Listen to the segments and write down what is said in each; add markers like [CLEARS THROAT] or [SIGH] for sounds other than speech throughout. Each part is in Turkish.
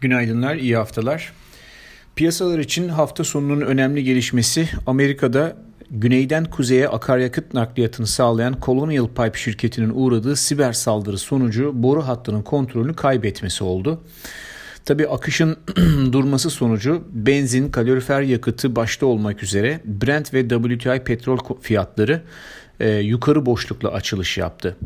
Günaydınlar, iyi haftalar. Piyasalar için hafta sonunun önemli gelişmesi Amerika'da güneyden kuzeye akaryakıt nakliyatını sağlayan Colonial Pipe şirketinin uğradığı siber saldırı sonucu boru hattının kontrolünü kaybetmesi oldu. Tabi akışın [CLEARS THROAT] durması sonucu benzin, kalorifer yakıtı başta olmak üzere Brent ve WTI petrol fiyatları e, yukarı boşlukla açılış yaptı.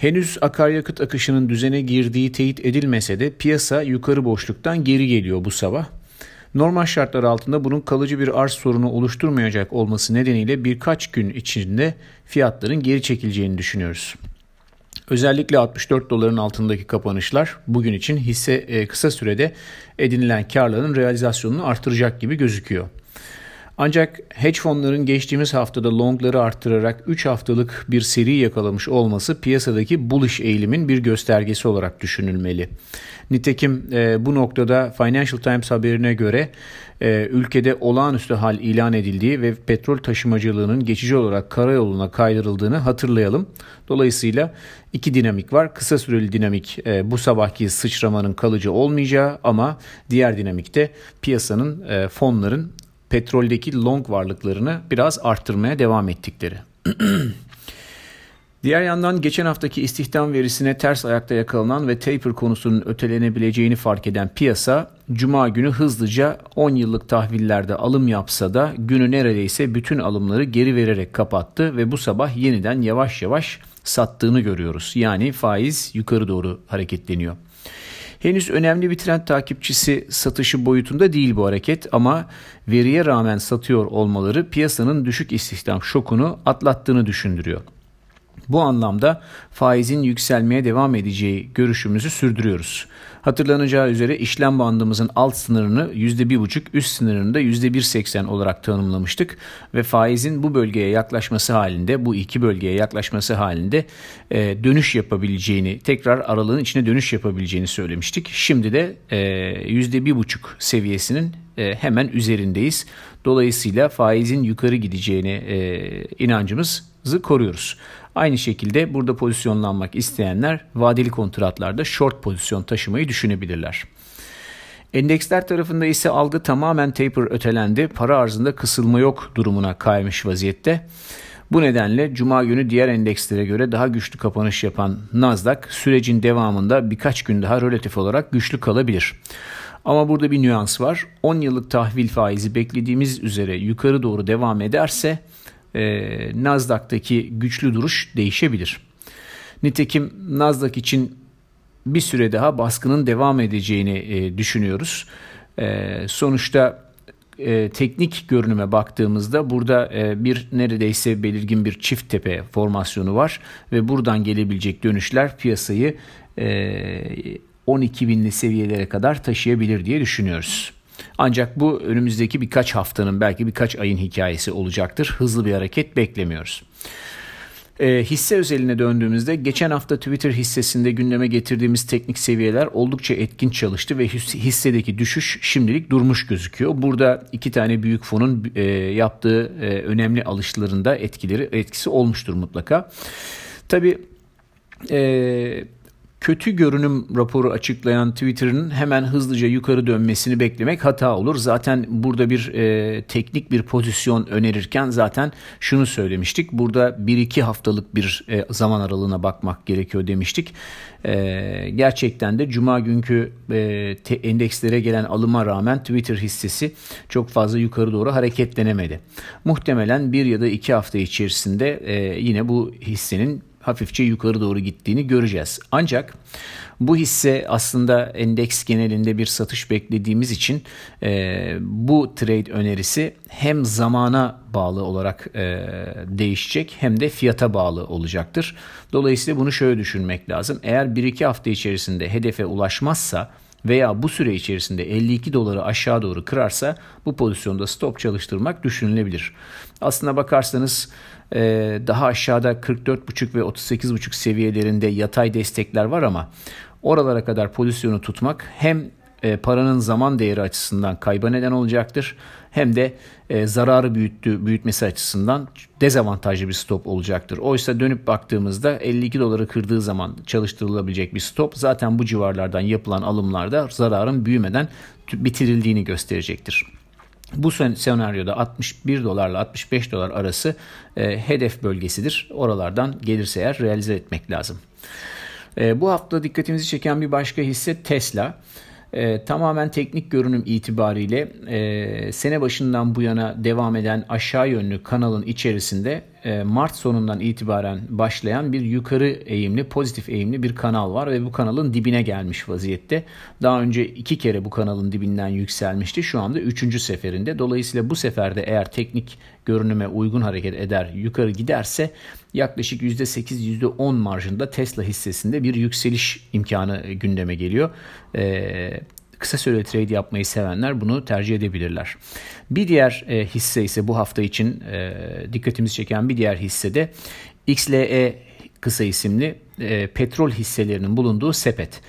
Henüz akaryakıt akışının düzene girdiği teyit edilmese de piyasa yukarı boşluktan geri geliyor bu sabah. Normal şartlar altında bunun kalıcı bir arz sorunu oluşturmayacak olması nedeniyle birkaç gün içinde fiyatların geri çekileceğini düşünüyoruz. Özellikle 64 doların altındaki kapanışlar bugün için hisse e, kısa sürede edinilen karların realizasyonunu artıracak gibi gözüküyor. Ancak hedge fonların geçtiğimiz haftada longları arttırarak 3 haftalık bir seri yakalamış olması piyasadaki bullish eğilimin bir göstergesi olarak düşünülmeli. Nitekim e, bu noktada Financial Times haberine göre e, ülkede olağanüstü hal ilan edildiği ve petrol taşımacılığının geçici olarak karayoluna kaydırıldığını hatırlayalım. Dolayısıyla iki dinamik var. Kısa süreli dinamik e, bu sabahki sıçramanın kalıcı olmayacağı ama diğer dinamikte piyasanın e, fonların petroldeki long varlıklarını biraz arttırmaya devam ettikleri. [CLEARS THROAT] Diğer yandan geçen haftaki istihdam verisine ters ayakta yakalanan ve taper konusunun ötelenebileceğini fark eden piyasa, Cuma günü hızlıca 10 yıllık tahvillerde alım yapsa da günü neredeyse bütün alımları geri vererek kapattı ve bu sabah yeniden yavaş yavaş sattığını görüyoruz. Yani faiz yukarı doğru hareketleniyor. Henüz önemli bir trend takipçisi satışı boyutunda değil bu hareket ama veriye rağmen satıyor olmaları piyasanın düşük istihdam şokunu atlattığını düşündürüyor. Bu anlamda faizin yükselmeye devam edeceği görüşümüzü sürdürüyoruz. Hatırlanacağı üzere işlem bandımızın alt sınırını %1,5 üst sınırını da %1,80 olarak tanımlamıştık ve faizin bu bölgeye yaklaşması halinde bu iki bölgeye yaklaşması halinde e, dönüş yapabileceğini tekrar aralığın içine dönüş yapabileceğini söylemiştik. Şimdi de e, %1,5 seviyesinin e, hemen üzerindeyiz. Dolayısıyla faizin yukarı gideceğine e, inancımızı koruyoruz. Aynı şekilde burada pozisyonlanmak isteyenler vadeli kontratlarda short pozisyon taşımayı düşünebilirler. Endeksler tarafında ise algı tamamen taper ötelendi. Para arzında kısılma yok durumuna kaymış vaziyette. Bu nedenle cuma günü diğer endekslere göre daha güçlü kapanış yapan Nasdaq sürecin devamında birkaç gün daha relatif olarak güçlü kalabilir. Ama burada bir nüans var. 10 yıllık tahvil faizi beklediğimiz üzere yukarı doğru devam ederse Nasdaq'taki güçlü duruş değişebilir. Nitekim Nasdaq için bir süre daha baskının devam edeceğini e, düşünüyoruz. E, sonuçta e, teknik görünüme baktığımızda burada e, bir neredeyse belirgin bir çift tepe formasyonu var ve buradan gelebilecek dönüşler piyasayı e, 12 binli seviyelere kadar taşıyabilir diye düşünüyoruz. Ancak bu önümüzdeki birkaç haftanın belki birkaç ayın hikayesi olacaktır. Hızlı bir hareket beklemiyoruz. E, hisse özeline döndüğümüzde geçen hafta Twitter hissesinde gündeme getirdiğimiz teknik seviyeler oldukça etkin çalıştı ve hissedeki düşüş şimdilik durmuş gözüküyor. Burada iki tane büyük fonun e, yaptığı e, önemli alışlarında etkileri etkisi olmuştur mutlaka. Tabii e, kötü görünüm raporu açıklayan Twitter'ın hemen hızlıca yukarı dönmesini beklemek hata olur. Zaten burada bir e, teknik bir pozisyon önerirken zaten şunu söylemiştik. Burada 1-2 haftalık bir e, zaman aralığına bakmak gerekiyor demiştik. E, gerçekten de cuma günkü e, te, endekslere gelen alıma rağmen Twitter hissesi çok fazla yukarı doğru hareketlenemedi. Muhtemelen bir ya da iki hafta içerisinde e, yine bu hissenin hafifçe yukarı doğru gittiğini göreceğiz. Ancak bu hisse aslında endeks genelinde bir satış beklediğimiz için e, bu trade önerisi hem zamana bağlı olarak e, değişecek hem de fiyata bağlı olacaktır. Dolayısıyla bunu şöyle düşünmek lazım. Eğer 1-2 hafta içerisinde hedefe ulaşmazsa veya bu süre içerisinde 52 doları aşağı doğru kırarsa bu pozisyonda stop çalıştırmak düşünülebilir. Aslına bakarsanız e, daha aşağıda 44.5 ve 38.5 seviyelerinde yatay destekler var ama oralara kadar pozisyonu tutmak hem e, paranın zaman değeri açısından kayba neden olacaktır. Hem de e, zararı büyüttü, büyütmesi açısından dezavantajlı bir stop olacaktır. Oysa dönüp baktığımızda 52 doları kırdığı zaman çalıştırılabilecek bir stop zaten bu civarlardan yapılan alımlarda zararın büyümeden bitirildiğini gösterecektir. Bu senaryoda 61 dolarla 65 dolar arası e, hedef bölgesidir. Oralardan gelirse eğer realize etmek lazım. E, bu hafta dikkatimizi çeken bir başka hisse Tesla. E, tamamen teknik görünüm itibariyle e, sene başından bu yana devam eden aşağı yönlü kanalın içerisinde Mart sonundan itibaren başlayan bir yukarı eğimli, pozitif eğimli bir kanal var ve bu kanalın dibine gelmiş vaziyette. Daha önce iki kere bu kanalın dibinden yükselmişti. Şu anda üçüncü seferinde. Dolayısıyla bu seferde eğer teknik görünüme uygun hareket eder, yukarı giderse yaklaşık %8-%10 marjında Tesla hissesinde bir yükseliş imkanı gündeme geliyor. Ee, kısa süre trade yapmayı sevenler bunu tercih edebilirler. Bir diğer e, hisse ise bu hafta için e, dikkatimizi çeken bir diğer hisse de XLE kısa isimli e, petrol hisselerinin bulunduğu sepet.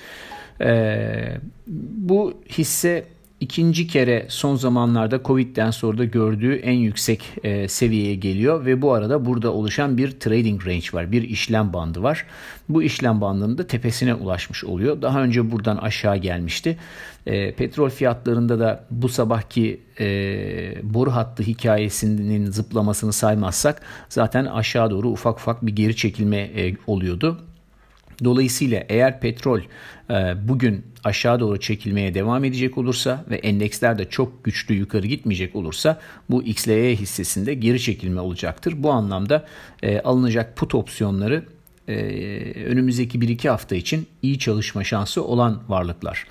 E, bu hisse ikinci kere son zamanlarda Covid'den sonra da gördüğü en yüksek e, seviyeye geliyor ve bu arada burada oluşan bir trading range var. Bir işlem bandı var. Bu işlem bandının da tepesine ulaşmış oluyor. Daha önce buradan aşağı gelmişti. E, petrol fiyatlarında da bu sabahki e, boru hattı hikayesinin zıplamasını saymazsak zaten aşağı doğru ufak ufak bir geri çekilme e, oluyordu. Dolayısıyla eğer petrol e, bugün aşağı doğru çekilmeye devam edecek olursa ve endeksler de çok güçlü yukarı gitmeyecek olursa bu XLE hissesinde geri çekilme olacaktır. Bu anlamda e, alınacak put opsiyonları e, önümüzdeki 1-2 hafta için iyi çalışma şansı olan varlıklar.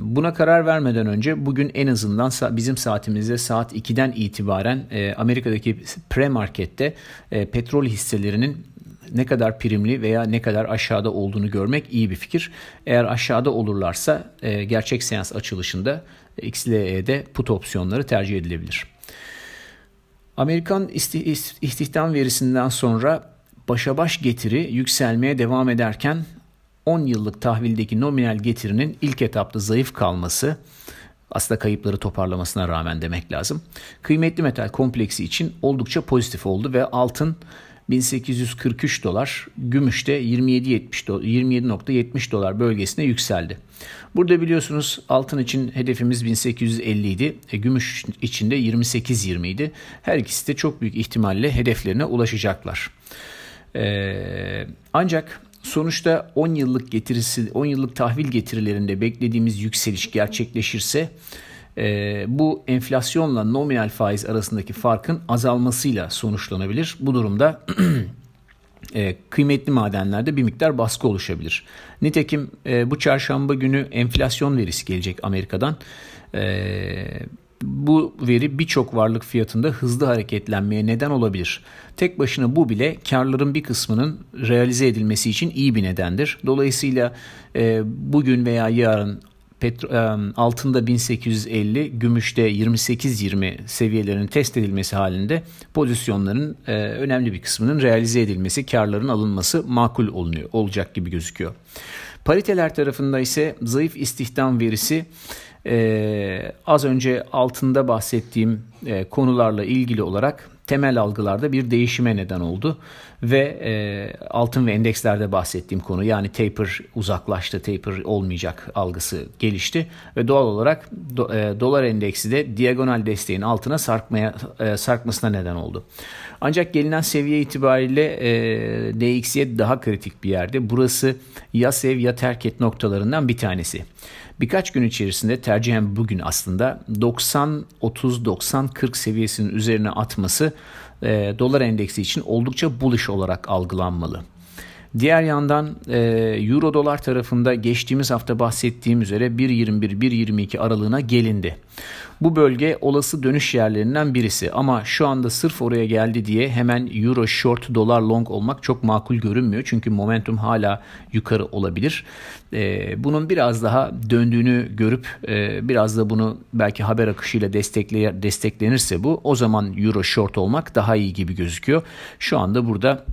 Buna karar vermeden önce bugün en azından bizim saatimizde saat 2'den itibaren Amerika'daki pre-markette petrol hisselerinin ne kadar primli veya ne kadar aşağıda olduğunu görmek iyi bir fikir. Eğer aşağıda olurlarsa e, gerçek seans açılışında XLE'de put opsiyonları tercih edilebilir. Amerikan istihdam verisinden sonra başa baş getiri yükselmeye devam ederken 10 yıllık tahvildeki nominal getirinin ilk etapta zayıf kalması aslında kayıpları toparlamasına rağmen demek lazım. Kıymetli metal kompleksi için oldukça pozitif oldu ve altın 1843 dolar, gümüşte 27.70 dolar bölgesine yükseldi. Burada biliyorsunuz altın için hedefimiz 1850 idi, e, gümüş için de 28.20 idi. Her ikisi de çok büyük ihtimalle hedeflerine ulaşacaklar. Ee, ancak sonuçta 10 yıllık getirisi 10 yıllık tahvil getirilerinde beklediğimiz yükseliş gerçekleşirse e, bu enflasyonla nominal faiz arasındaki farkın azalmasıyla sonuçlanabilir. Bu durumda [CLEARS THROAT] e, kıymetli madenlerde bir miktar baskı oluşabilir. Nitekim e, bu çarşamba günü enflasyon verisi gelecek Amerika'dan. E, bu veri birçok varlık fiyatında hızlı hareketlenmeye neden olabilir. Tek başına bu bile karların bir kısmının realize edilmesi için iyi bir nedendir. Dolayısıyla e, bugün veya yarın petro, altında 1850, gümüşte 28-20 seviyelerinin test edilmesi halinde pozisyonların e, önemli bir kısmının realize edilmesi, karların alınması makul olunuyor, olacak gibi gözüküyor. Pariteler tarafında ise zayıf istihdam verisi e, az önce altında bahsettiğim e, konularla ilgili olarak temel algılarda bir değişime neden oldu ve e, altın ve endekslerde bahsettiğim konu yani taper uzaklaştı, taper olmayacak algısı gelişti ve doğal olarak do, e, dolar endeksi de diagonal desteğin altına sarkmaya e, sarkmasına neden oldu. Ancak gelinen seviye itibariyle e, DXY daha kritik bir yerde. Burası ya sev ya terk et noktalarından bir tanesi. Birkaç gün içerisinde tercihen bugün aslında 90-30-90-40 seviyesinin üzerine atması e, dolar endeksi için oldukça bullish olarak algılanmalı. Diğer yandan e, euro dolar tarafında geçtiğimiz hafta bahsettiğim üzere 1.21-1.22 aralığına gelindi. Bu bölge olası dönüş yerlerinden birisi ama şu anda sırf oraya geldi diye hemen euro short dolar long olmak çok makul görünmüyor. Çünkü momentum hala yukarı olabilir. Ee, bunun biraz daha döndüğünü görüp e, biraz da bunu belki haber akışıyla desteklenirse bu o zaman euro short olmak daha iyi gibi gözüküyor. Şu anda burada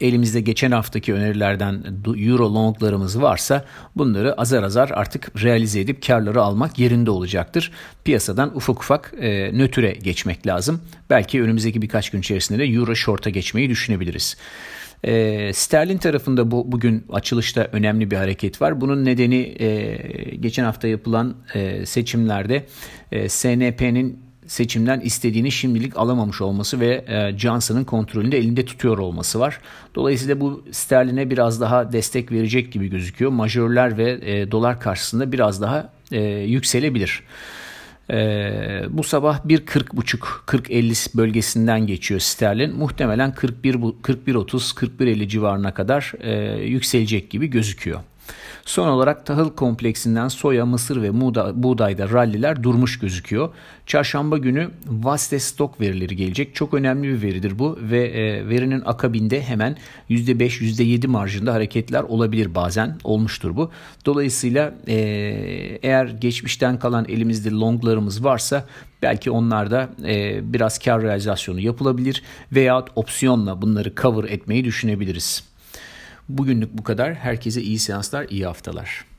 elimizde geçen haftaki önerilerden euro longlarımız varsa bunları azar azar artık realize edip karları almak yerinde olacaktır. Piyasadan ufak ufak e, nötre geçmek lazım. Belki önümüzdeki birkaç gün içerisinde de euro short'a geçmeyi düşünebiliriz. E, sterlin tarafında bu bugün açılışta önemli bir hareket var. Bunun nedeni e, geçen hafta yapılan e, seçimlerde e, SNP'nin seçimden istediğini şimdilik alamamış olması ve e, Johnson'ın kontrolünde elinde tutuyor olması var. Dolayısıyla bu sterline biraz daha destek verecek gibi gözüküyor. Majörler ve e, dolar karşısında biraz daha e, yükselebilir. Ee, bu sabah 1.40.5 bölgesinden geçiyor sterlin. Muhtemelen 41 41.30 41.50 civarına kadar e, yükselecek gibi gözüküyor. Son olarak tahıl kompleksinden soya, mısır ve buğdayda ralliler durmuş gözüküyor. Çarşamba günü Vaste stok verileri gelecek. Çok önemli bir veridir bu ve e, verinin akabinde hemen %5, %7 marjında hareketler olabilir bazen. Olmuştur bu. Dolayısıyla e, eğer geçmişten kalan elimizde longlarımız varsa belki onlarda e, biraz kar realizasyonu yapılabilir veya opsiyonla bunları cover etmeyi düşünebiliriz. Bugünlük bu kadar. Herkese iyi seanslar, iyi haftalar.